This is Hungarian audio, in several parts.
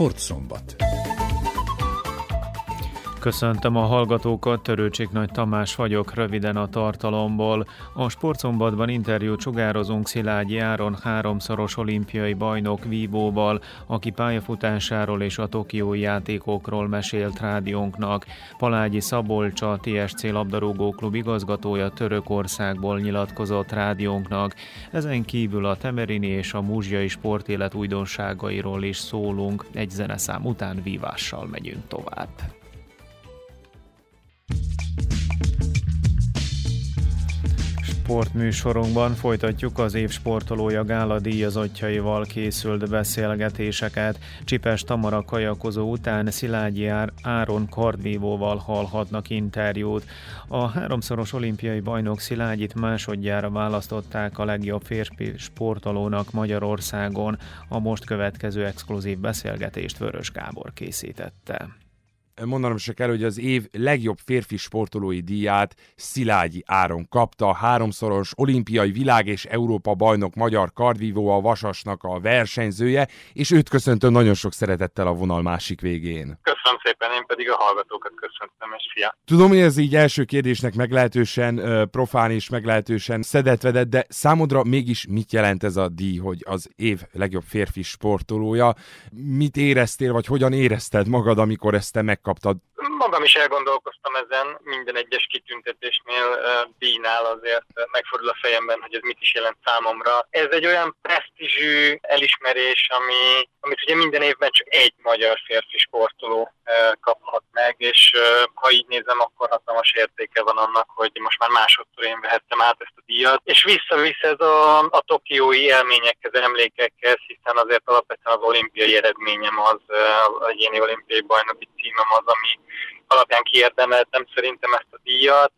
Porto Som. Köszöntöm a hallgatókat, Törőcsik Nagy Tamás vagyok, röviden a tartalomból. A sportszombatban interjút sugározunk Szilágyi Áron háromszoros olimpiai bajnok vívóval, aki pályafutásáról és a tokiói játékokról mesélt rádiónknak. Palágyi Szabolcsa, TSC labdarúgó klub igazgatója Törökországból nyilatkozott rádiónknak. Ezen kívül a Temerini és a Múzsiai sportélet újdonságairól is szólunk. Egy zeneszám után vívással megyünk tovább. Sportműsorunkban folytatjuk az év sportolója gála díjazottjaival készült beszélgetéseket. Csipes Tamara kajakozó után Szilágyi Áron kardvívóval hallhatnak interjút. A háromszoros olimpiai bajnok Szilágyit másodjára választották a legjobb férfi sportolónak Magyarországon. A most következő exkluzív beszélgetést Vörös Gábor készítette mondanom se kell, hogy az év legjobb férfi sportolói díját Szilágyi Áron kapta, háromszoros olimpiai világ és Európa bajnok magyar kardvívó a Vasasnak a versenyzője, és őt köszöntöm nagyon sok szeretettel a vonal másik végén. Köszönöm szépen, én pedig a hallgatókat köszöntöm, és fia. Tudom, hogy ez így első kérdésnek meglehetősen profán és meglehetősen szedetvedett, de számodra mégis mit jelent ez a díj, hogy az év legjobb férfi sportolója? Mit éreztél, vagy hogyan érezted magad, amikor ezt te megkaptad? Megkaptad? Magam is elgondolkoztam ezen, minden egyes kitüntetésnél, díjnál azért megfordul a fejemben, hogy ez mit is jelent számomra. Ez egy olyan presztízsű elismerés, ami, amit ugye minden évben csak egy magyar férfi sportoló kaphat meg, és ha így nézem, akkor hatalmas értéke van annak, hogy most már másodszor én vehettem át ezt a díjat, és visszavisz ez a, a tokiói élményekhez, emlékekhez, hiszen azért alapvetően az olimpiai eredményem az, az egyéni olimpiai bajnoki címem az, ami alapján kiérdemeltem szerintem ezt a díjat.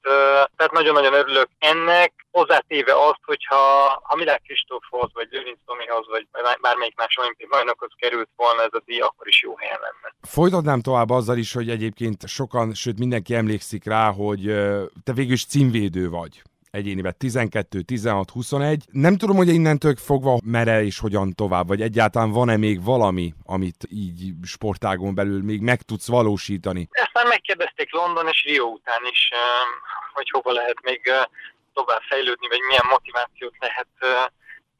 Tehát nagyon-nagyon örülök ennek, hozzátéve azt, hogyha ha Milák Kristófhoz, vagy Lőrinc Tomihoz, vagy bármelyik más olimpiai bajnokhoz került volna ez a díj, akkor is jó helyen lenne. Folytatnám tovább azzal is, hogy egyébként sokan, sőt mindenki emlékszik rá, hogy te végül is címvédő vagy egyéniben 12, 16, 21. Nem tudom, hogy innentől fogva mere és hogyan tovább, vagy egyáltalán van-e még valami, amit így sportágon belül még meg tudsz valósítani? Ezt már megkérdezték London és Rio után is, hogy hova lehet még tovább fejlődni, vagy milyen motivációt lehet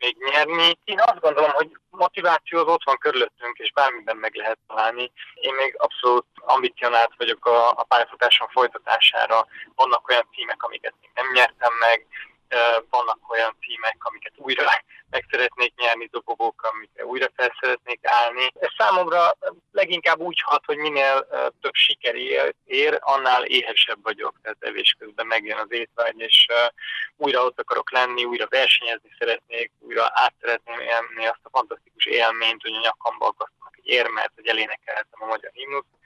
még nyerni. Én azt gondolom, hogy motiváció az ott van körülöttünk, és bármiben meg lehet találni. Én még abszolút ambicionált vagyok a, a pályafutáson folytatására. Vannak olyan címek, amiket még nem nyertem meg, vannak olyan címek, amiket újra meg szeretnék nyerni, dobogók, amiket újra fel szeretnék állni. Ez számomra leginkább úgy hat, hogy minél több siker ér, annál éhesebb vagyok, tehát evés közben megjön az étvágy, és újra ott akarok lenni, újra versenyezni szeretnék, újra át szeretném élni azt a fantasztikus élményt, hogy a nyakamba akasztanak egy érmet, hogy elénekelhetem a magyar himnuszt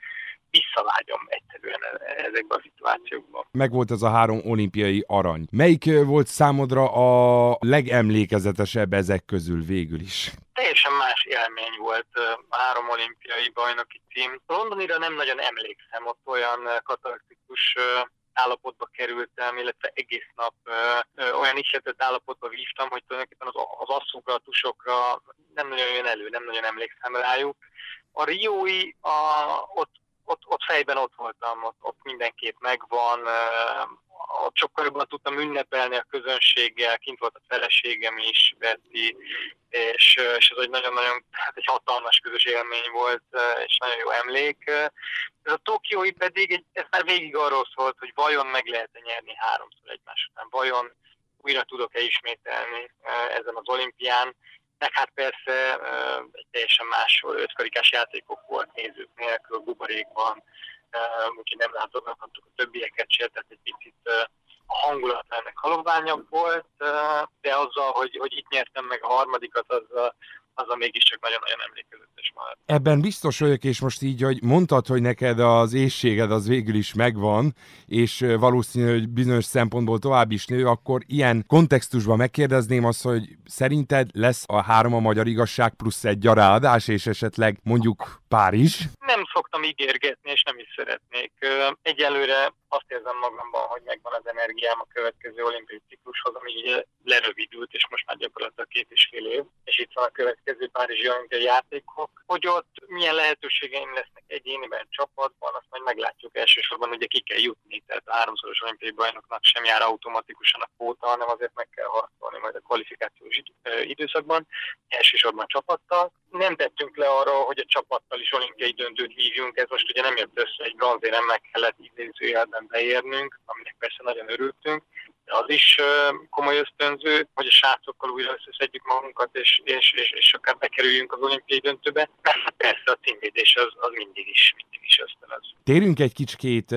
visszavágyom egyszerűen e- ezekbe a szituációkban. Megvolt ez a három olimpiai arany. Melyik volt számodra a legemlékezetesebb ezek közül végül is? Teljesen más élmény volt a három olimpiai bajnoki cím. Londonira nem nagyon emlékszem, ott olyan katartikus állapotba kerültem, illetve egész nap ö, olyan isletett állapotba vívtam, hogy tulajdonképpen az, az asszokra, a tusokra nem nagyon jön elő, nem nagyon emlékszem rájuk. A Riói, a, ott ott, ott fejben ott voltam, ott, ott mindenképp megvan, ott sokkal jobban tudtam ünnepelni a közönséggel, kint volt a feleségem is, Betty, és, és ez egy nagyon-nagyon, hát egy hatalmas közös élmény volt, és nagyon jó emlék. Ez a Tokiói pedig, ez már végig arról szólt, hogy vajon meg lehet-e nyerni háromszor egymás után, vajon újra tudok-e ismételni ezen az olimpián, meg hát persze egy teljesen más ötkarikás játékok volt nézők nélkül, buborékban, úgyhogy nem látogathattuk a többieket se, tehát egy picit a hangulat ennek haloványabb volt, de azzal, hogy, hogy itt nyertem meg a harmadikat, az, az a mégiscsak nagyon-nagyon emlékezetes már. Ebben biztos vagyok, és most így, hogy mondtad, hogy neked az éjséged az végül is megvan, és valószínű, hogy bizonyos szempontból tovább is nő, akkor ilyen kontextusban megkérdezném azt, hogy szerinted lesz a három a magyar igazság plusz egy gyarádás, és esetleg mondjuk Párizs? Nem szoktam ígérgetni, és nem is szeretnék. Egyelőre azt érzem magamban, hogy megvan az energiám a következő olimpiai ciklushoz, ami ugye lerövidült, és most már gyakorlatilag két és fél év, és itt van a következő Párizsi olimpiai játékok, hogy ott milyen lehetőségeim lesznek egyéniben, csapatban, azt majd meglátjuk elsősorban, ugye ki kell jutni, a háromszoros olimpiai bajnoknak sem jár automatikusan a kvóta, hanem azért meg kell harcolni majd a kvalifikációs időszakban, elsősorban csapattal. Nem tettünk le arra, hogy a csapattal is olimpiai döntőt hívjunk, ez most ugye nem jött össze, egy bronzéremmel kellett idézőjelben beérnünk, aminek persze nagyon örültünk, az is komoly ösztönző, hogy a srácokkal újra összeszedjük magunkat, és, és, és, és akár bekerüljünk az olimpiai döntőbe. Persze a címvédés az, az mindig is, mindig is ösztönöz. Térünk egy kicsikét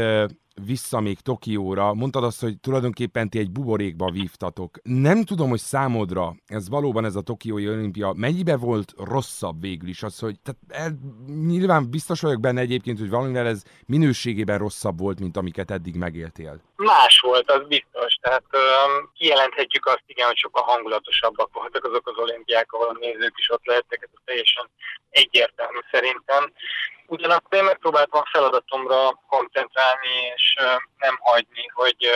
vissza még Tokióra, mondtad azt, hogy tulajdonképpen ti egy buborékba vívtatok. Nem tudom, hogy számodra ez valóban ez a Tokiói olimpia mennyibe volt rosszabb végül is az, hogy tehát el, nyilván biztos vagyok benne egyébként, hogy valamivel ez minőségében rosszabb volt, mint amiket eddig megéltél. Más volt, az biztos. Tehát um, kijelenthetjük azt, igen, hogy sokkal hangulatosabbak voltak azok az olimpiák, ahol a nézők is ott lehettek, ez teljesen egyértelmű szerintem. Ugyanakkor én megpróbáltam a feladatomra koncentrálni, és nem hagyni, hogy,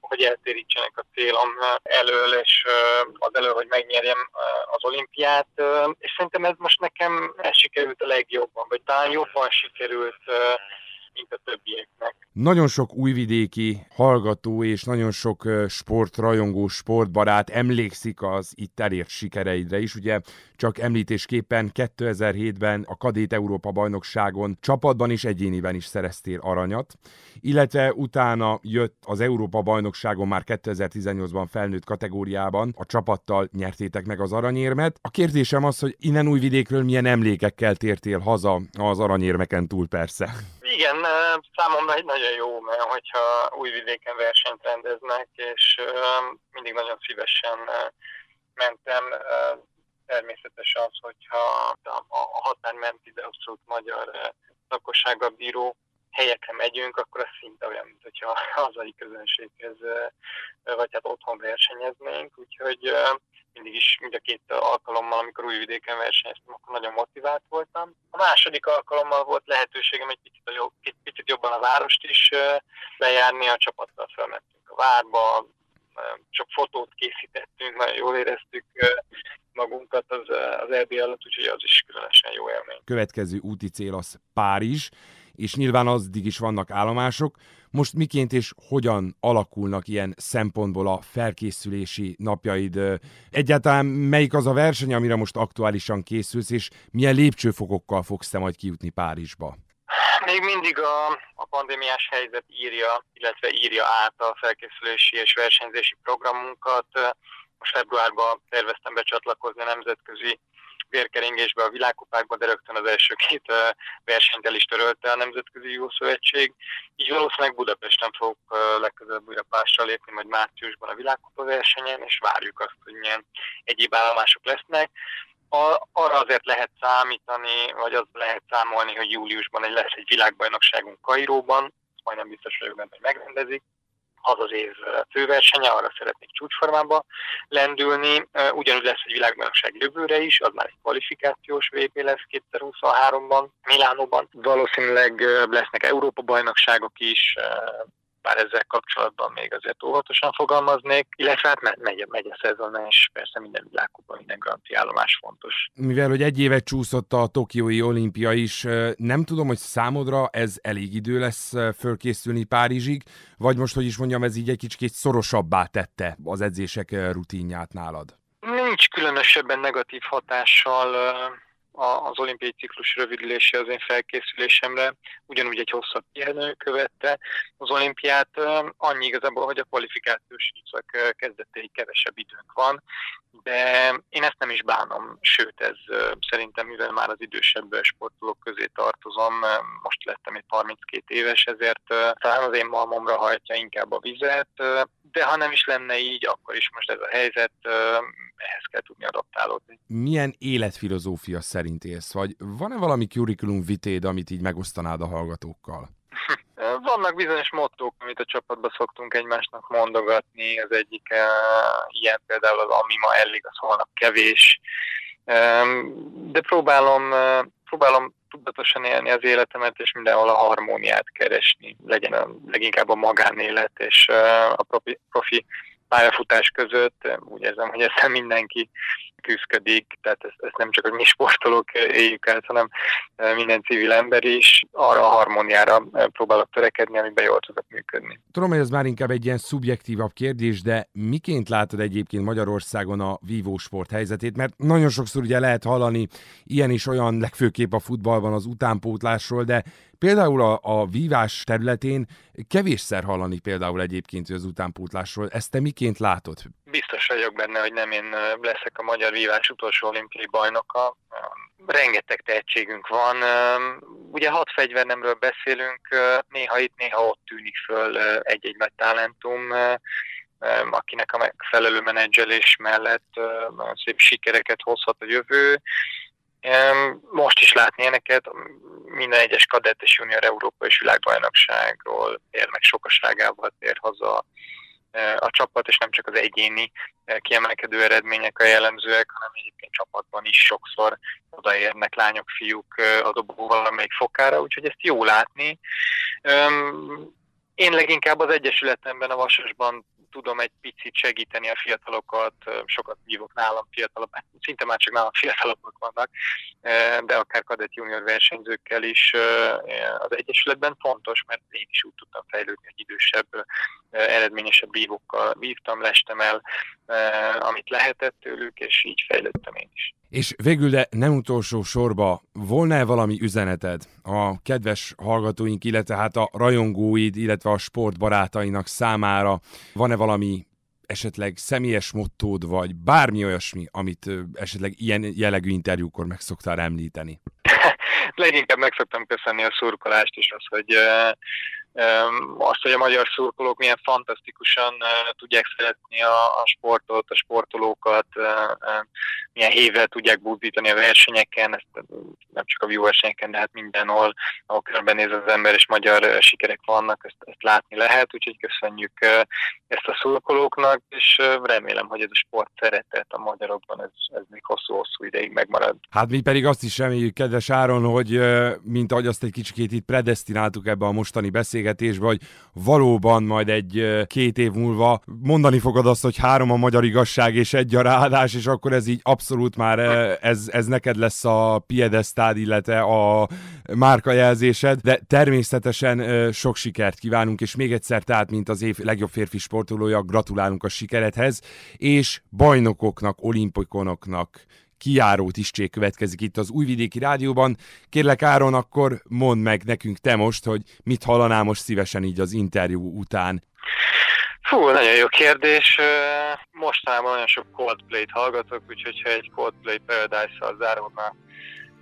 hogy eltérítsenek a célom elől, és az elől, hogy megnyerjem az olimpiát. És szerintem ez most nekem ez sikerült a legjobban, vagy talán jobban sikerült mint a többieknek. Nagyon sok újvidéki hallgató és nagyon sok sportrajongó, sportbarát emlékszik az itt elért sikereidre is. Ugye csak említésképpen 2007-ben a Kadét Európa bajnokságon csapatban is egyéniben is szereztél aranyat, illetve utána jött az Európa bajnokságon már 2018-ban felnőtt kategóriában, a csapattal nyertétek meg az aranyérmet. A kérdésem az, hogy innen újvidékről milyen emlékekkel tértél haza az aranyérmeken túl persze. Igen, számomra egy nagyon jó, mert hogyha újvidéken versenyt rendeznek, és mindig nagyon szívesen mentem. Természetes az, hogyha a határ menti, de abszolút magyar lakossággal bíró helyekre megyünk, akkor az szinte olyan, mint hogyha a hazai közönséghez, vagy hát otthon versenyeznénk, úgyhogy mindig is mind a két alkalommal, amikor újvidéken versenyeztem, akkor nagyon motivált voltam. A második alkalommal volt lehetőségem egy picit, a jobb, picit jobban a várost is bejárni, a csapattal felmentünk a várba, csak fotót készítettünk, nagyon jól éreztük magunkat az, az EB alatt, úgyhogy az is különösen jó élmény. Következő úti cél az Párizs és nyilván addig is vannak állomások. Most miként és hogyan alakulnak ilyen szempontból a felkészülési napjaid? Egyáltalán melyik az a verseny, amire most aktuálisan készülsz, és milyen lépcsőfokokkal fogsz te majd kijutni Párizsba? Még mindig a, a pandémiás helyzet írja, illetve írja át a felkészülési és versenyzési programunkat. Most februárban terveztem becsatlakozni a nemzetközi vérkeringésbe a világkupákban, de rögtön az első két versenyt el is törölte a Nemzetközi Jó Szövetség. Így valószínűleg Budapesten fogok legközelebb újra pásra lépni, majd márciusban a világkupa versenyen, és várjuk azt, hogy milyen egyéb állomások lesznek. Arra azért lehet számítani, vagy az lehet számolni, hogy júliusban egy lesz egy világbajnokságunk Kairóban, majdnem biztos vagyok benne, hogy megrendezik, az az év főversenye, arra szeretnék csúcsformába lendülni. Ugyanúgy lesz egy világbajnokság jövőre is, az már egy kvalifikációs VB lesz 2023-ban, Milánóban. Valószínűleg lesznek Európa-bajnokságok is, bár ezzel kapcsolatban még azért óvatosan fogalmaznék, illetve hát megy, megy a szezon, és persze minden világkupa, minden garanti állomás fontos. Mivel, hogy egy évet csúszott a Tokiói olimpia is, nem tudom, hogy számodra ez elég idő lesz fölkészülni Párizsig, vagy most, hogy is mondjam, ez így egy kicsit szorosabbá tette az edzések rutinját nálad? Nincs különösebben negatív hatással az olimpiai ciklus rövidülése az én felkészülésemre, ugyanúgy egy hosszabb pihenő követte az olimpiát. Annyi igazából, hogy a kvalifikációs időszak kezdetéig kevesebb időnk van, de én ezt nem is bánom, sőt ez szerintem, mivel már az idősebb sportolók közé tartozom, most lettem egy 32 éves, ezért talán az én malmomra hajtja inkább a vizet, de ha nem is lenne így, akkor is most ez a helyzet, ehhez kell tudni adaptálódni. Milyen életfilozófia szerint élsz, vagy van-e valami curriculum vitéd, amit így megosztanád a hallgatókkal? Vannak bizonyos mottók, amit a csapatban szoktunk egymásnak mondogatni. Az egyik uh, ilyen például az, ami ma elég, az holnap kevés. De próbálom, próbálom tudatosan élni az életemet, és mindenhol a harmóniát keresni. Legyen a, leginkább a magánélet és a profi, profi pályafutás között. Úgy érzem, hogy ezzel mindenki küzdik, tehát ezt, ezt nem csak a mi sportolók éljük el, hanem e, minden civil ember is arra a harmóniára e, próbálok törekedni, amiben jól tudok működni. Tudom, hogy ez már inkább egy ilyen szubjektívabb kérdés, de miként látod egyébként Magyarországon a vívósport helyzetét? Mert nagyon sokszor ugye lehet hallani ilyen is olyan, legfőképp a futballban az utánpótlásról, de Például a, a vívás területén kevésszer hallani például egyébként az utánpótlásról. Ezt te miként látod? Biztos vagyok benne, hogy nem én leszek a magyar vívás utolsó olimpiai bajnoka. Rengeteg tehetségünk van. Ugye hat fegyvernemről beszélünk, néha itt, néha ott tűnik föl egy-egy nagy talentum akinek a megfelelő menedzselés mellett szép sikereket hozhat a jövő. Most is látni ilyeneket, minden egyes kadett és junior Európa és világbajnokságról érnek sokaságával tér haza a csapat, és nem csak az egyéni kiemelkedő eredmények a jellemzőek, hanem egyébként csapatban is sokszor odaérnek lányok, fiúk a dobó valamelyik fokára, úgyhogy ezt jó látni. Én leginkább az Egyesületemben, a Vasasban tudom egy picit segíteni a fiatalokat, sokat hívok nálam fiatalabb, hát szinte már csak nálam fiatalabbak vannak, de akár kadett junior versenyzőkkel is az Egyesületben fontos, mert én is úgy tudtam fejlődni, hogy idősebb, eredményesebb bívókkal vívtam, lestem el, amit lehetett tőlük, és így fejlődtem én is. És végül, de nem utolsó sorba, volna-e valami üzeneted a kedves hallgatóink, illetve hát a rajongóid, illetve a sportbarátainak számára? Van-e valami esetleg személyes mottód, vagy bármi olyasmi, amit esetleg ilyen jellegű interjúkor meg szoktál említeni? Leginkább meg szoktam köszönni a szurkolást is, az, hogy azt, hogy a magyar szurkolók milyen fantasztikusan tudják szeretni a, a sportot, a sportolókat, milyen hével tudják buzdítani a versenyeken, ezt nem csak a view versenyeken, de hát mindenhol, ahol körbenéz az ember, és magyar sikerek vannak, ezt, ezt látni lehet, úgyhogy köszönjük ezt a szurkolóknak, és remélem, hogy ez a sport szeretet a magyarokban, ez, ez még hosszú-hosszú ideig megmarad. Hát mi pedig azt is reméljük, kedves Áron, hogy mint ahogy azt egy kicsit itt predestináltuk ebbe a mostani beszélgetésbe, hogy valóban majd egy két év múlva mondani fogod azt, hogy három a magyar igazság és egy a ráadás, és akkor ez így abszolút már ez, ez neked lesz a piedesztád, illetve a márkajelzésed, de természetesen sok sikert kívánunk, és még egyszer tehát, mint az év legjobb férfi sportolója, gratulálunk a sikeredhez, és bajnokoknak, olimpikonoknak, kiáró tisztség következik itt az Újvidéki Rádióban. Kérlek Áron, akkor mondd meg nekünk te most, hogy mit hallanál most szívesen így az interjú után. Fú, nagyon jó kérdés. Mostanában nagyon sok Coldplay-t hallgatok, úgyhogy ha egy Coldplay Paradise-szal zárulna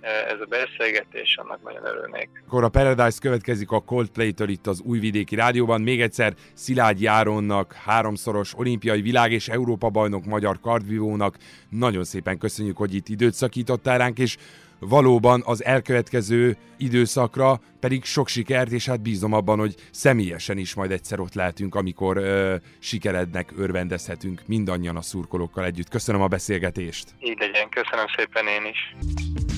ez a beszélgetés, annak nagyon örülnék. Akkor a Paradise következik a Coldplay-től itt az Újvidéki Rádióban. Még egyszer Szilágy Járonnak, háromszoros olimpiai világ és Európa bajnok magyar kardvívónak nagyon szépen köszönjük, hogy itt időt szakítottál ránk, és valóban az elkövetkező időszakra pedig sok sikert, és hát bízom abban, hogy személyesen is majd egyszer ott lehetünk, amikor ö, sikerednek örvendezhetünk mindannyian a szurkolókkal együtt. Köszönöm a beszélgetést! Így legyen, köszönöm szépen én is!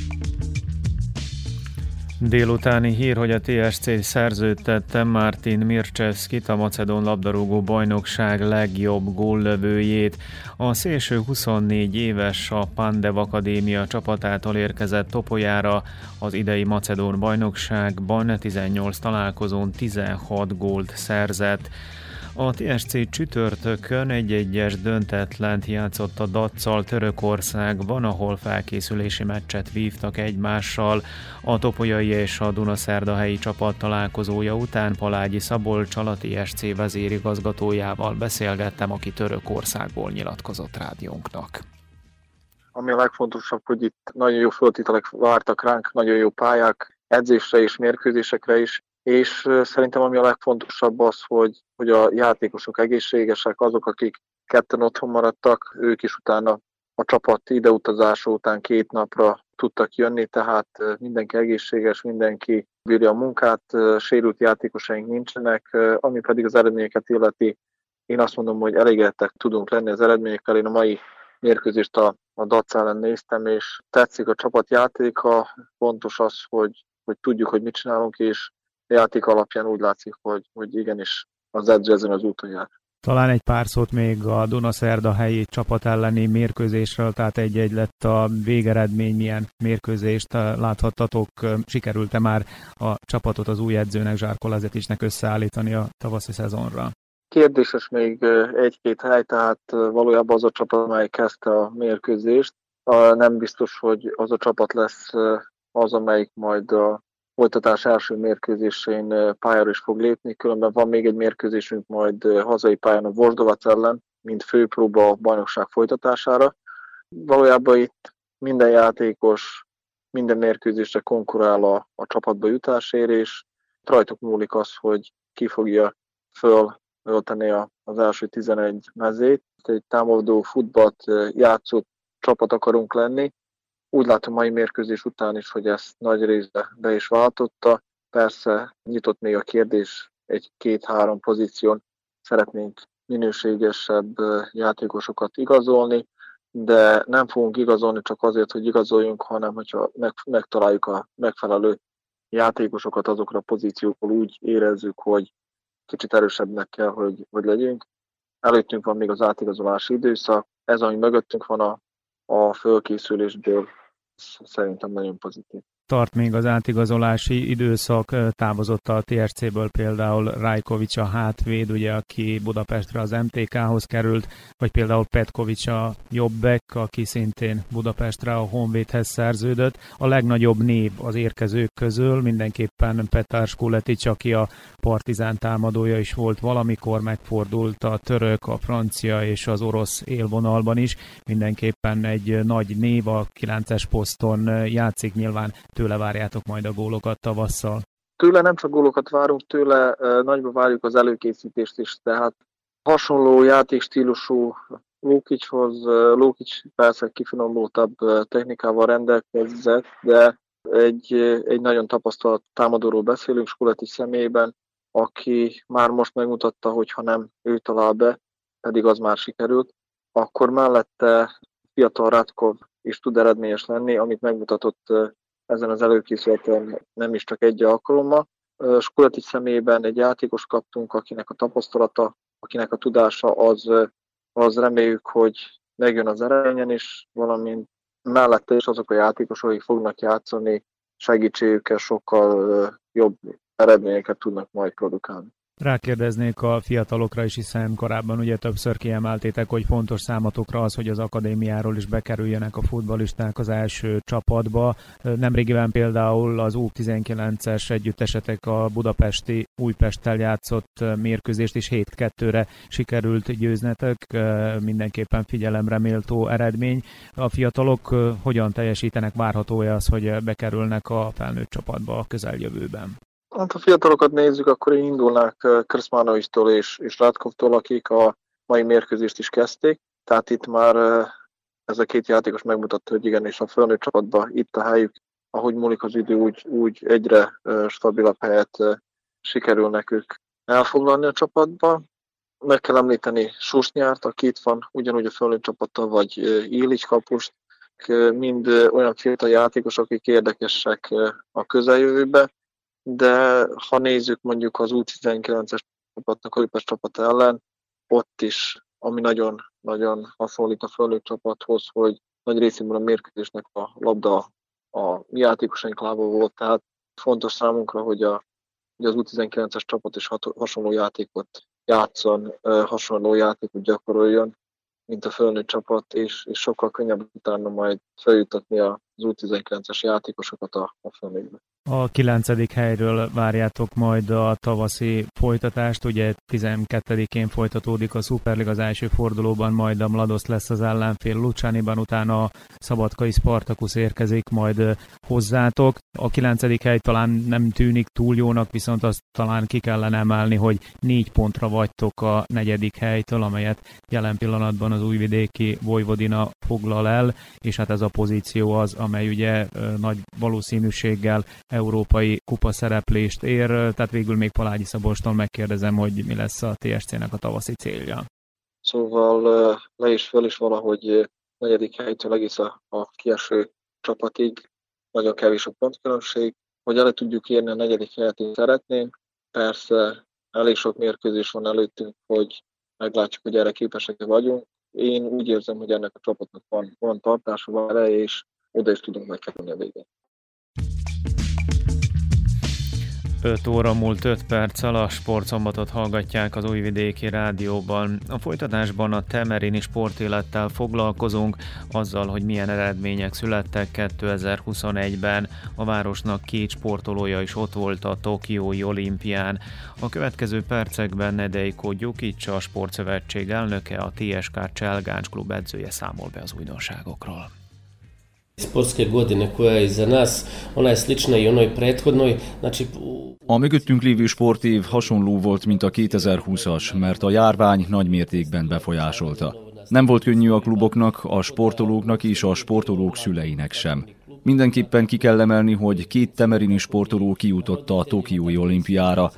Délutáni hír, hogy a TSC szerződtette Martin Mircsevszkit, a Macedón labdarúgó bajnokság legjobb góllövőjét. A szélső 24 éves a Pandev Akadémia csapatától érkezett topolyára az idei Macedón bajnokságban 18 találkozón 16 gólt szerzett. A TSC csütörtökön egy-egyes döntetlent játszott a Dacsal Törökországban, ahol felkészülési meccset vívtak egymással. A Topolyai és a Dunaszerdahelyi csapat találkozója után Palágyi Szabolcsal a TSC vezérigazgatójával beszélgettem, aki Törökországból nyilatkozott rádiónknak ami a legfontosabb, hogy itt nagyon jó föltételek vártak ránk, nagyon jó pályák, edzésre és mérkőzésekre is, és szerintem ami a legfontosabb az, hogy, hogy a játékosok egészségesek, azok, akik ketten otthon maradtak, ők is utána a csapat ideutazása után két napra tudtak jönni, tehát mindenki egészséges, mindenki bírja a munkát, sérült játékosaink nincsenek, ami pedig az eredményeket illeti, én azt mondom, hogy elégedettek tudunk lenni az eredményekkel. Én a mai mérkőzést a a DAC ellen néztem, és tetszik a csapatjátéka, fontos az, hogy, hogy tudjuk, hogy mit csinálunk, és játék alapján úgy látszik, hogy, hogy igenis az edző ezen az úton jár. Talán egy pár szót még a Dunaszerda helyi csapat elleni mérkőzésről, tehát egy-egy lett a végeredmény, milyen mérkőzést láthattatok, sikerült-e már a csapatot az új edzőnek, Zsárko Lazetisnek összeállítani a tavaszi szezonra? Kérdéses még egy-két hely, tehát valójában az a csapat, amely kezdte a mérkőzést. Nem biztos, hogy az a csapat lesz az, amelyik majd a folytatás első mérkőzésén pályára is fog lépni, különben van még egy mérkőzésünk majd hazai pályán a Vosdovac ellen, mint főpróba a bajnokság folytatására. Valójában itt minden játékos minden mérkőzésre konkurál a, a csapatba jutásért, és rajtuk múlik az, hogy ki fogja föl ölteni az első 11 mezét. Egy támadó futballt játszott csapat akarunk lenni, úgy látom mai mérkőzés után is, hogy ezt nagy részbe be is váltotta. Persze nyitott még a kérdés egy-két-három pozíción szeretnénk minőségesebb játékosokat igazolni, de nem fogunk igazolni csak azért, hogy igazoljunk, hanem hogyha megtaláljuk a megfelelő játékosokat azokra a pozíciókból úgy érezzük, hogy kicsit erősebbnek kell, hogy, hogy legyünk. Előttünk van még az átigazolási időszak, ez, ami mögöttünk van a, a fölkészülésből, szerintem nagyon pozitív tart még az átigazolási időszak, távozott a TRC-ből például Rajkovics a hátvéd, ugye, aki Budapestre az MTK-hoz került, vagy például Petkovics a jobbek, aki szintén Budapestre a Honvédhez szerződött. A legnagyobb név az érkezők közül mindenképpen Petár Skuletics, aki a partizán támadója is volt valamikor, megfordult a török, a francia és az orosz élvonalban is. Mindenképpen egy nagy név a 9-es poszton játszik nyilván tőle várjátok majd a gólokat tavasszal? Tőle nem csak gólokat várunk, tőle nagyba várjuk az előkészítést is, tehát hasonló játékstílusú Lókicshoz, Lókics persze kifinomultabb technikával rendelkezett, de egy, egy nagyon tapasztalt támadóról beszélünk Skuleti személyében, aki már most megmutatta, hogy ha nem ő talál be, pedig az már sikerült, akkor mellette fiatal Rátkov is tud eredményes lenni, amit megmutatott ezen az előkészületen nem is csak egy alkalommal. Skulati személyében egy játékos kaptunk, akinek a tapasztalata, akinek a tudása az, az reméljük, hogy megjön az eredményen is, valamint mellette is azok a játékosok, akik fognak játszani, segítségükkel sokkal jobb eredményeket tudnak majd produkálni. Rákérdeznék a fiatalokra is, hiszen korábban ugye többször kiemeltétek, hogy fontos számatokra az, hogy az akadémiáról is bekerüljenek a futballisták az első csapatba. Nemrégiben például az U19-es együttesetek a budapesti Újpesttel játszott mérkőzést is 7-2-re sikerült győznetek, mindenképpen figyelemre méltó eredmény. A fiatalok hogyan teljesítenek, várható-e az, hogy bekerülnek a felnőtt csapatba a közeljövőben? Hát, ha fiatalokat nézzük, akkor én indulnák Krszmánovistól és, és Rátkovtól, akik a mai mérkőzést is kezdték. Tehát itt már ez a két játékos megmutatta, hogy igenis a fölnőtt csapatban itt a helyük, ahogy múlik az idő, úgy, úgy egyre stabilabb helyet sikerül nekük elfoglalni a csapatba. Meg kell említeni Susnyárt, aki itt van ugyanúgy a fölnőtt csapata, vagy Illich kapust, mind olyan fiatal játékosok, akik érdekesek a közeljövőbe de ha nézzük mondjuk az U19-es csapatnak, a Lipes csapat ellen, ott is, ami nagyon, nagyon hasonlít a fölnőtt csapathoz, hogy nagy részében a mérkőzésnek a labda a mi játékosaink lába volt, tehát fontos számunkra, hogy, a, hogy az U19-es csapat is hasonló játékot játszon, hasonló játékot gyakoroljon, mint a fölnőtt csapat, és, és sokkal könnyebb utána majd feljutatni az U19-es játékosokat a, a fölnőttbe. A kilencedik helyről várjátok majd a tavaszi folytatást, ugye 12-én folytatódik a Superliga az első fordulóban, majd a Mladosz lesz az ellenfél Lucsániban, utána a Szabadkai Spartakusz érkezik majd hozzátok. A kilencedik hely talán nem tűnik túl jónak, viszont azt talán ki kellene emelni, hogy négy pontra vagytok a negyedik helytől, amelyet jelen pillanatban az újvidéki Vojvodina foglal el, és hát ez a pozíció az, amely ugye nagy valószínűséggel európai kupa szereplést ér, tehát végül még Palágyi Szabolstól megkérdezem, hogy mi lesz a TSC-nek a tavaszi célja. Szóval le is föl is valahogy negyedik helytől egész a, a kieső csapatig nagyon kevés a pontkülönbség. Hogy el tudjuk érni a negyedik helyet, én szeretném. Persze elég sok mérkőzés van előttünk, hogy meglátjuk, hogy erre képesek vagyunk. Én úgy érzem, hogy ennek a csapatnak van, van tartása, van ereje, és oda is tudunk megkerülni a végén. 5 óra múlt 5 perccel a sportszombatot hallgatják az Újvidéki Rádióban. A folytatásban a Temerini sportélettel foglalkozunk, azzal, hogy milyen eredmények születtek 2021-ben. A városnak két sportolója is ott volt a Tokiói olimpián. A következő percekben Nedeiko Gyukic, a Sportszövetség elnöke, a TSK Cselgáncs klub edzője számol be az újdonságokról. Sportske godine koja je iza nas, ona je slična i onoj prethodnoj, znači a mögöttünk lévő sportév hasonló volt, mint a 2020-as, mert a járvány nagy mértékben befolyásolta. Nem volt könnyű a kluboknak, a sportolóknak és a sportolók szüleinek sem. Mindenképpen ki kell emelni, hogy két temerini sportoló kijutotta a Tokiói olimpiára,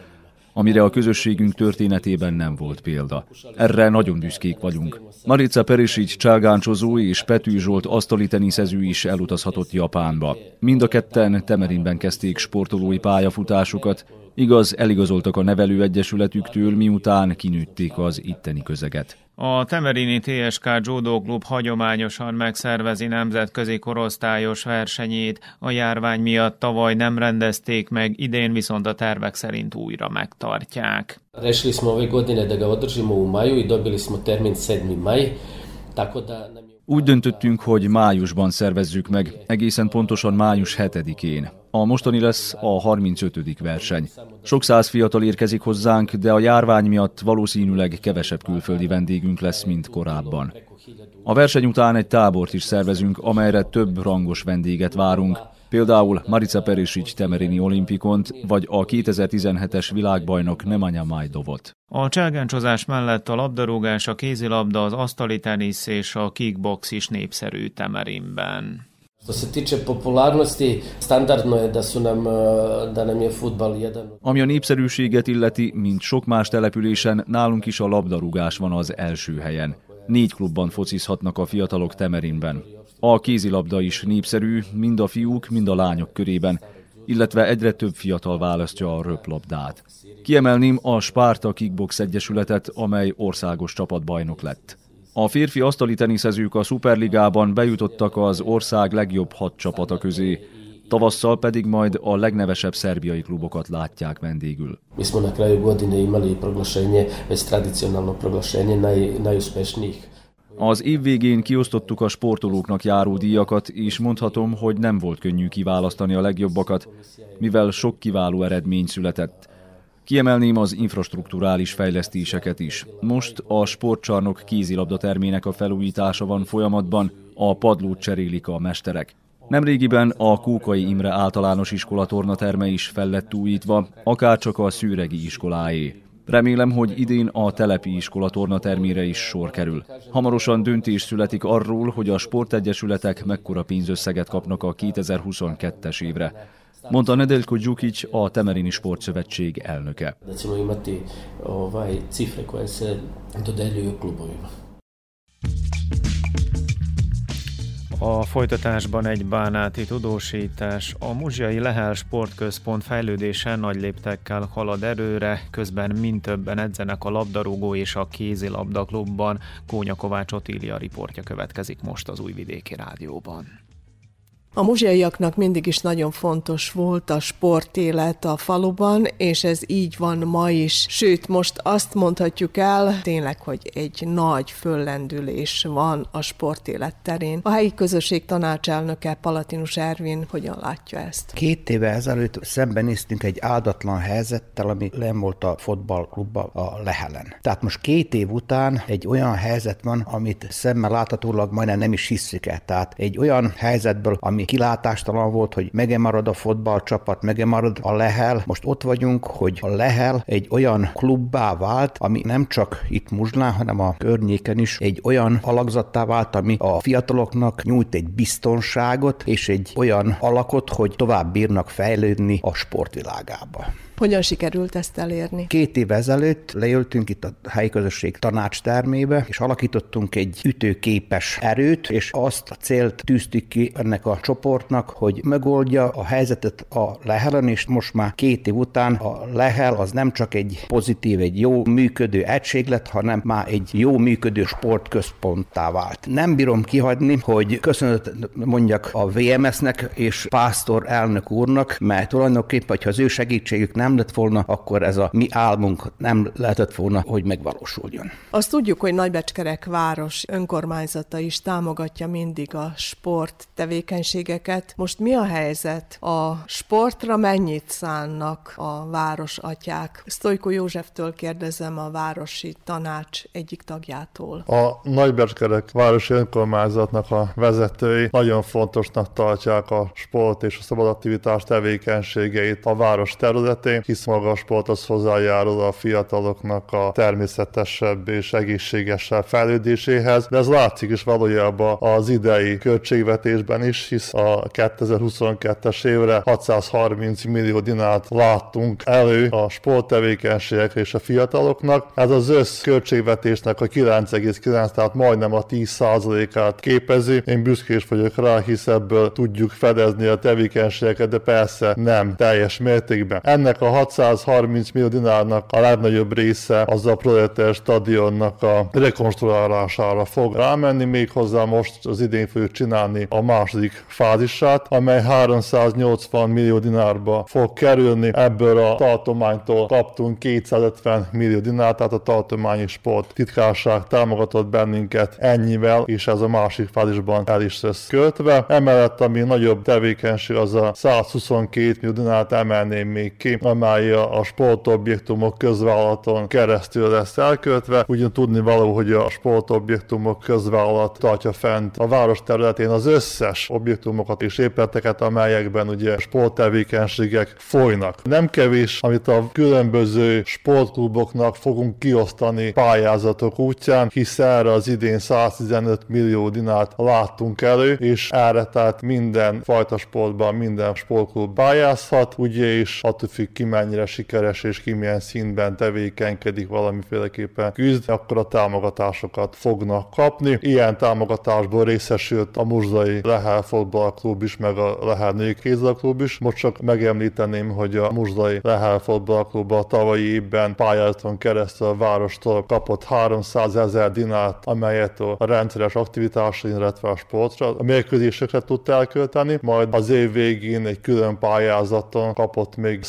amire a közösségünk történetében nem volt példa. Erre nagyon büszkék vagyunk. Marica Perisic cságáncsozó és Petű Zsolt asztali teniszező is elutazhatott Japánba. Mind a ketten Temerinben kezdték sportolói pályafutásukat, Igaz, eligazoltak a nevelőegyesületüktől, miután kinőtték az itteni közeget. A Temerini TSK Judo Klub hagyományosan megszervezi nemzetközi korosztályos versenyét. A járvány miatt tavaly nem rendezték meg, idén viszont a tervek szerint újra megtartják. Rešili smo ove godine da ga održimo u maju i dobili smo termin 7. maj, tako da úgy döntöttünk, hogy májusban szervezzük meg, egészen pontosan május 7-én. A mostani lesz a 35. verseny. Sok száz fiatal érkezik hozzánk, de a járvány miatt valószínűleg kevesebb külföldi vendégünk lesz, mint korábban. A verseny után egy tábort is szervezünk, amelyre több rangos vendéget várunk, Például Marica Perisic Temerini olimpikont, vagy a 2017-es világbajnok Nemanja Majdovot. A cselgáncsozás mellett a labdarúgás, a kézilabda, az asztali tenisz és a kickbox is népszerű Temerinben. Što se tiče popularnosti, standardno je da su nam, da nam je futbal jedan... Ami a népszerűséget illeti, mint sok más településen, nálunk is a labdarúgás van az első helyen. Négy klubban focizhatnak a fiatalok Temerinben. A kézilabda is népszerű, mind a fiúk, mind a lányok körében, illetve egyre több fiatal választja a röplabdát. Kiemelném a Spárta Kickbox Egyesületet, amely országos csapatbajnok lett. A férfi asztali teniszezők a Superligában bejutottak az ország legjobb hat csapata közé, tavasszal pedig majd a legnevesebb szerbiai klubokat látják vendégül. Mi smo na kraju godine imali proglašenje, već tradicionalno proglašenje naj, najuspešnijih az év végén kiosztottuk a sportolóknak járó díjakat, és mondhatom, hogy nem volt könnyű kiválasztani a legjobbakat, mivel sok kiváló eredmény született. Kiemelném az infrastruktúrális fejlesztéseket is. Most a sportcsarnok kézilabda termének a felújítása van folyamatban, a padlót cserélik a mesterek. Nemrégiben a Kókai Imre általános iskola tornaterme is fel lett újítva, akárcsak a szűregi iskoláé. Remélem, hogy idén a telepi iskola tornatermére is sor kerül. Hamarosan döntés születik arról, hogy a sportegyesületek mekkora pénzösszeget kapnak a 2022-es évre mondta Nedeljko Djukic, a Temerini Sportszövetség elnöke. A folytatásban egy bánáti tudósítás. A Muzsiai Lehel Sportközpont fejlődése nagy léptekkel halad erőre, közben mind többen edzenek a labdarúgó és a kézilabda klubban. Kónya Kovács Otília riportja következik most az Újvidéki Rádióban. A muzsiaiaknak mindig is nagyon fontos volt a sportélet a faluban, és ez így van ma is. Sőt, most azt mondhatjuk el, tényleg, hogy egy nagy föllendülés van a sportélet terén. A helyi közösség tanácselnöke Palatinus Ervin hogyan látja ezt? Két éve ezelőtt szembenéztünk egy áldatlan helyzettel, ami nem volt a fotballklubba a Lehelen. Tehát most két év után egy olyan helyzet van, amit szemmel láthatólag majdnem nem is hiszük el. Tehát egy olyan helyzetből, ami kilátástalan volt, hogy megemarad a fotballcsapat, megemarad a Lehel. Most ott vagyunk, hogy a Lehel egy olyan klubbá vált, ami nem csak itt Muzslán, hanem a környéken is egy olyan alakzattá vált, ami a fiataloknak nyújt egy biztonságot és egy olyan alakot, hogy tovább bírnak fejlődni a sportvilágába. Hogyan sikerült ezt elérni? Két év ezelőtt leültünk itt a helyi közösség tanács termébe, és alakítottunk egy ütőképes erőt, és azt a célt tűztük ki ennek a csoportnak, hogy megoldja a helyzetet a lehelen, és most már két év után a lehel az nem csak egy pozitív, egy jó működő egység lett, hanem már egy jó működő sportközponttá vált. Nem bírom kihagyni, hogy köszönet mondjak a VMS-nek és Pásztor elnök úrnak, mert tulajdonképpen, hogyha az ő segítségük nem lett volna, akkor ez a mi álmunk nem lehetett volna, hogy megvalósuljon. Azt tudjuk, hogy Nagybecskerek város önkormányzata is támogatja mindig a sport tevékenységeket. Most mi a helyzet? A sportra mennyit szánnak a város atyák? Sztojko Józseftől kérdezem a városi tanács egyik tagjától. A Nagybecskerek városi önkormányzatnak a vezetői nagyon fontosnak tartják a sport és a szabadaktivitás tevékenységeit a város területén, hisz maga a sport az hozzájárul a fiataloknak a természetesebb és egészségesebb fejlődéséhez, de ez látszik is valójában az idei költségvetésben is, hisz a 2022-es évre 630 millió dinárt láttunk elő a sporttevékenységekre és a fiataloknak. Ez az össz költségvetésnek a 9,9, tehát majdnem a 10%-át képezi. Én büszkés vagyok rá, hisz ebből tudjuk fedezni a tevékenységeket, de persze nem teljes mértékben. Ennek a 630 millió dinárnak a legnagyobb része az a Proleter stadionnak a rekonstruálására fog rámenni, méghozzá most az idén fogjuk csinálni a második fázisát, amely 380 millió dinárba fog kerülni. Ebből a tartománytól kaptunk 250 millió dinárt, tehát a tartományi sport titkárság támogatott bennünket ennyivel, és ez a másik fázisban el is lesz költve. Emellett, ami nagyobb tevékenység, az a 122 millió dinárt emelném még ki, amely a sportobjektumok közvállalaton keresztül lesz elköltve. Ugyan tudni való, hogy a sportobjektumok közvállalat tartja fent a város területén az összes objektumokat és épületeket, amelyekben ugye sporttevékenységek folynak. Nem kevés, amit a különböző sportkluboknak fogunk kiosztani pályázatok útján, hisz erre az idén 115 millió dinárt láttunk elő, és erre tehát minden fajta sportban minden sportklub pályázhat, ugye, és attól függ ki mennyire sikeres és ki milyen színben tevékenykedik, valamiféleképpen küzd, akkor a támogatásokat fognak kapni. Ilyen támogatásból részesült a Muzsai Lehel Klub is, meg a Lehel Női Klub is. Most csak megemlíteném, hogy a Muzsai Lehel Klub a tavalyi évben pályázaton keresztül a várostól kapott 300 ezer dinárt, amelyet a rendszeres aktivitásra, illetve a sportra, a mérkőzésekre tudta elkölteni, majd az év végén egy külön pályázaton kapott még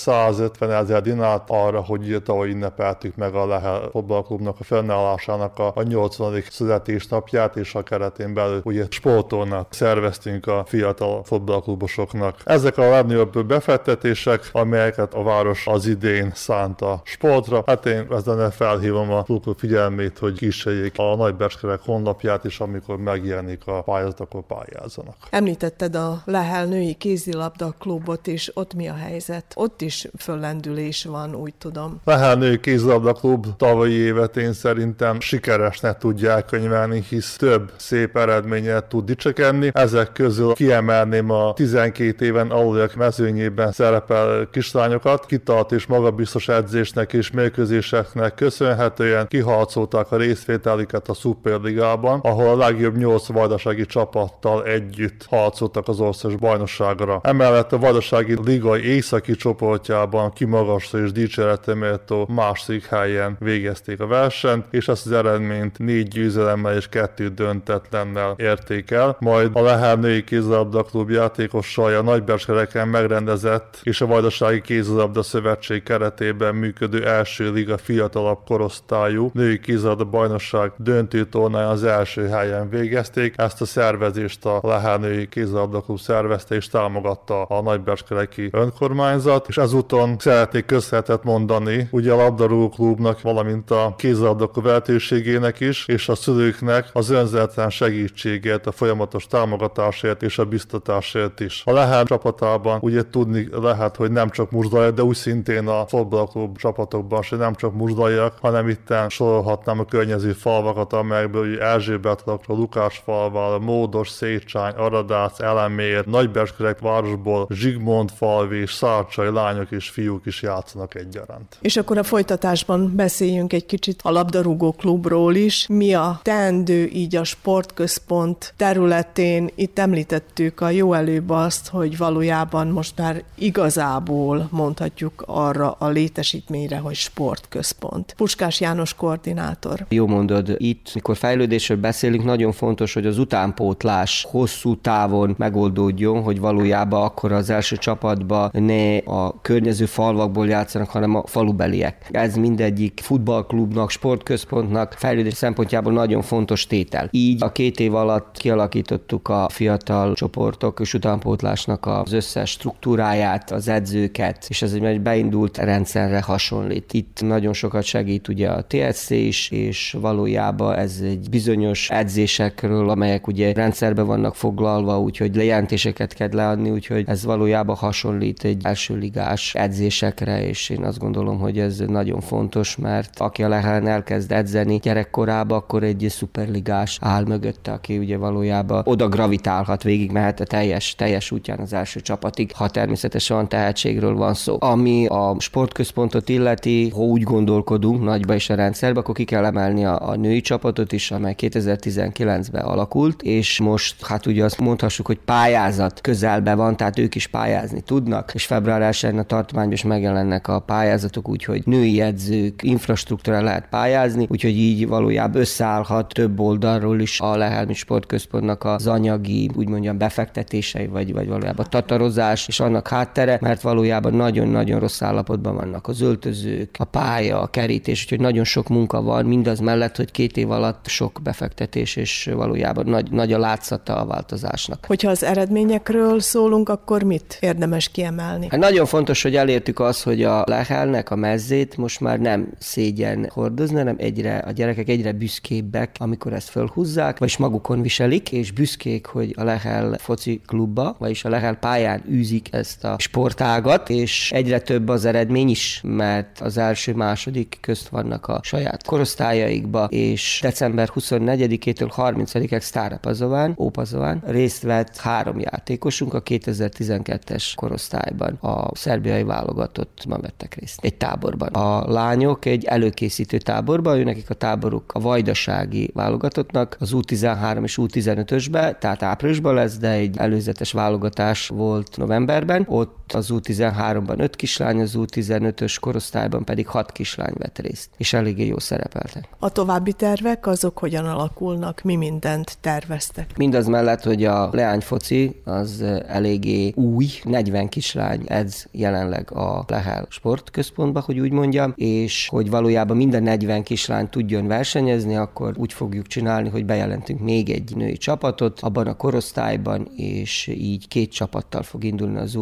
150 ezer dinárt arra, hogy tavaly ünnepeltük meg a Lehel Klubnak a fennállásának a, a 80. születésnapját, és a keretén belül ugye sportolnak szerveztünk a fiatal fotballklubosoknak. Ezek a legnagyobb befektetések, amelyeket a város az idén szánt a sportra. Hát én ezzel felhívom a klubok figyelmét, hogy kísérjék a Nagybecskerek honlapját, és amikor megjelenik a pályázat, akkor pályázzanak. Említetted a Lehel női kézilabda klubot is, ott mi a helyzet? Ott is föllendülés van, úgy tudom. Lehel női kézilabda klub tavalyi évet én szerintem sikeresnek tudják könyvelni, hisz több szép eredményet tud dicsekedni. Ezek közül kiemelném a 12 éven aluliak mezőnyében szerepel kislányokat, kitart és magabiztos edzésnek és mérkőzéseknek köszönhetően kiharcolták a részvételüket a Superligában, ahol a legjobb 8 vajdasági csapattal együtt harcoltak az országos bajnokságra. Emellett a vajdasági ligai északi csoportjában kimagasló és dicséreteméltó második helyen végezték a versenyt, és ezt az eredményt négy győzelemmel és kettő döntetlennel érték el. Majd a Lehel női kézilabda klub játékossal a Nagyberskereken megrendezett és a Vajdasági Kézilabda Szövetség keretében működő első liga fiatalabb korosztályú női kézilabda bajnokság döntő tornája az első helyen végezték. Ezt a szervezést a Lehel női kézilabda klub szervezte és támogatta a Nagyberskereki önkormányzat, és ezúton szeretnék köszönetet mondani ugye a labdarúgó klubnak, valamint a kézilabda lehetőségének is, és a szülőknek az önzetlen segítségét, a folyamatos támogatásért és a biztatásért is. A Lehel csapatában ugye tudni lehet, hogy nem csak muzdaiak, de úgy szintén a fotballklub csapatokban se nem csak muzdaiak, hanem itten sorolhatnám a környező falvakat, amelyekből Erzsébetlakra, Lukásfalval, Módos, Szécsány, Aradác, Elemér, Nagyberskerek városból, Zsigmond falvi Szárcsai lányok és fiúk is játszanak egyaránt. És akkor a folytatásban beszéljünk egy kicsit a labdarúgó klubról is. Mi a teendő így a sportközpont területén? Itt említettük a jó előbb azt, hogy valójában most már igazából mondhatjuk arra a létesítményre, hogy sportközpont. Puskás János koordinátor. Jó mondod, itt, mikor fejlődésről beszélünk, nagyon fontos, hogy az utánpótlás hosszú távon megoldódjon, hogy valójában akkor az első csapatba ne a környező falvakból játszanak, hanem a falubeliek. Ez mindegyik futballklubnak, sportközpontnak fejlődés szempontjából nagyon fontos tétel. Így a két év alatt kialakítottuk a fiatal csoportok és utánpótlásnak az összes struktúráját, az edzőket, és ez egy beindult rendszerre hasonlít. Itt nagyon sokat segít ugye a TSC is, és valójában ez egy bizonyos edzésekről, amelyek ugye rendszerbe vannak foglalva, úgyhogy lejelentéseket kell leadni, úgyhogy ez valójában hasonlít egy első ligás edzésekre, és én azt gondolom, hogy ez nagyon fontos, mert aki a Lehelen elkezd edzeni gyerekkorába, akkor egy szuperligás áll mögötte, aki ugye valójában oda gravitálhat, végig mehet a teljes, teljes útján az első csapatig, ha természetesen van tehetségről van szó. Ami a sportközpontot illeti, ha úgy gondolkodunk nagyba is a rendszerbe, akkor ki kell emelni a, a női csapatot is, amely 2019-ben alakult, és most hát ugye azt mondhassuk, hogy pályázat közelbe van, tehát ők is pályázni tudnak, és február 1 a tartományban is megjelennek a pályázatok, úgyhogy női edzők, infrastruktúra lehet pályázni, úgyhogy így valójában összeállhat több oldalról is a Lehelmi Sportközpontnak az anyagi, úgy mondjam, befektetései, vagy, vagy valójában tatarozás, és annak háttere, mert valójában nagyon-nagyon rossz állapotban vannak az öltözők, a pálya, a kerítés, úgyhogy nagyon sok munka van, mindaz mellett, hogy két év alatt sok befektetés, és valójában nagy, nagy a látszata a változásnak. Hogyha az eredményekről szólunk, akkor mit érdemes kiemelni? Hát nagyon fontos, hogy elértük azt, hogy a lehelnek a mezzét most már nem szégyen hordozni, hanem egyre, a gyerekek egyre büszkébbek, amikor ezt fölhúzzák, vagy magukon viselik, és büszkék, hogy a Lehel foci klubba, vagyis a Lehel pályán űzik ezt a sportágat, és egyre több az eredmény is, mert az első, második közt vannak a saját korosztályaikba, és december 24-től 30-ig Sztárapazován, Ópazován részt vett három játékosunk a 2012-es korosztályban. A szerbiai válogatott ma vettek részt egy táborban. A lányok egy előkészítő táborban, ő nekik a táboruk a vajdasági válogatottnak, az U13 és U15-ösbe, tehát áprilisban lesz, de egy előzetes válogatás volt novemberben. Ott az U13-ban öt kislány, az U15-ös korosztályban pedig hat kislány vett részt, és eléggé jó szerepeltek. A további tervek azok hogyan alakulnak, mi mindent terveztek? Mindaz mellett, hogy a leányfoci az eléggé új, 40 kislány edz jelenleg a Lehel sportközpontba, hogy úgy mondjam, és hogy valójában minden 40 kislány tudjon versenyezni, akkor úgy fogjuk csinálni, hogy bejelentünk még egy női csapatot abban a korosztályban, és így két csapattal fog indulni az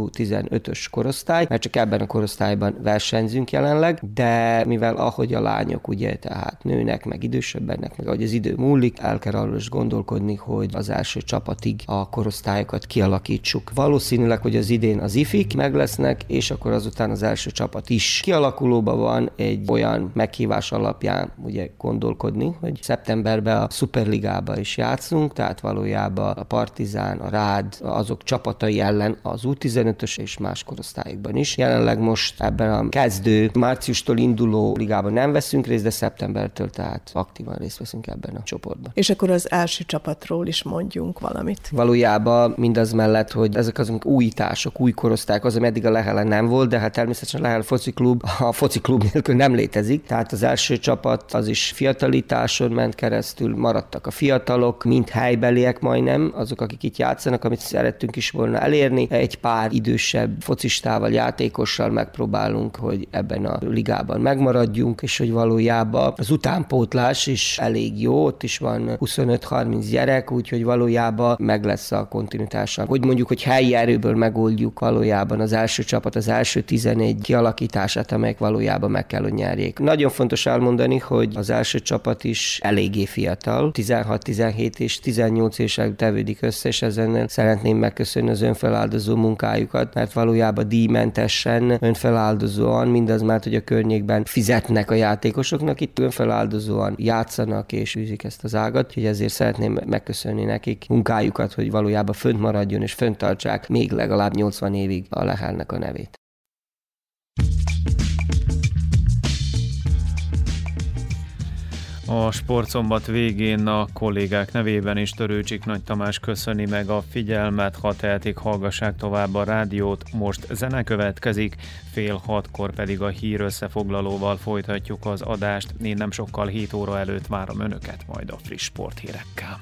U15-ös korosztály, mert csak ebben a korosztályban versenyzünk jelenleg, de mivel ahogy a lányok ugye tehát nőnek, meg idősebbenek, meg ahogy az idő múlik, el kell arról is gondolkodni, hogy az első csapatig a korosztályokat kialakítsuk. Valószínűleg, hogy az idén az ifik meg lesznek, és akkor azután az első csapat is kialakulóban van egy olyan meghívás alapján ugye gondolkodni, hogy szeptemberben a Superligába is játszunk, tehát valójában a Partizán, a Rád, azok csapatai ellen az U15-ös és más korosztályokban is. Jelenleg most ebben a kezdő márciustól induló ligában nem veszünk részt, de szeptembertől tehát aktívan részt veszünk ebben a csoportban. És akkor az első csapatról is mondjunk valamit. Valójában mindaz mellett, hogy ezek azok újítások, új korosztályok, az, ami eddig a Lehelen nem volt, de hát természetesen a Lehel foci klub a foci klub nélkül nem létezik. Tehát az első csapat az is fiatalításon ment keresztül, maradtak a fiatalok, mind helybeliek majdnem, azok, akik itt játszanak, amit szerettünk is volna elérni. Egy pár idősebb focistával, játékossal megpróbálunk, hogy ebben a ligában megmaradjunk, és hogy valójában az utánpótlás is elég jó, ott is van 25-30 gyerek, úgyhogy valójában meg lesz a kontinuitása. Hogy mondjuk, hogy helyi erőből megoldjuk valójában az első csapat, az első 11 kialakítását, amelyek valójában meg kell, hogy nyerjék. Nagyon fontos elmondani, hogy az első csapat is eléggé fiatal, 16-17 és 18 évesek tevődik össze, és ezen szeretném megköszönni az önfeláldozó munkájukat, mert valójában díjmentesen, önfeláldozóan, mindaz mert, hogy a környékben fizetnek a játékosoknak, itt önfeláldozóan játszanak és űzik ezt az ágat, úgyhogy ezért szeretném megköszönni nekik munkájukat, hogy valójában fönt maradjon és fönt tartsák még legalább 80 évig a Lehelnek a nevét. A sportszombat végén a kollégák nevében is Törőcsik Nagy Tamás köszöni meg a figyelmet, ha tehetik, hallgassák tovább a rádiót. Most zene következik, fél hatkor pedig a hír összefoglalóval folytatjuk az adást. Én nem sokkal 7 óra előtt várom önöket majd a friss sporthírekkel.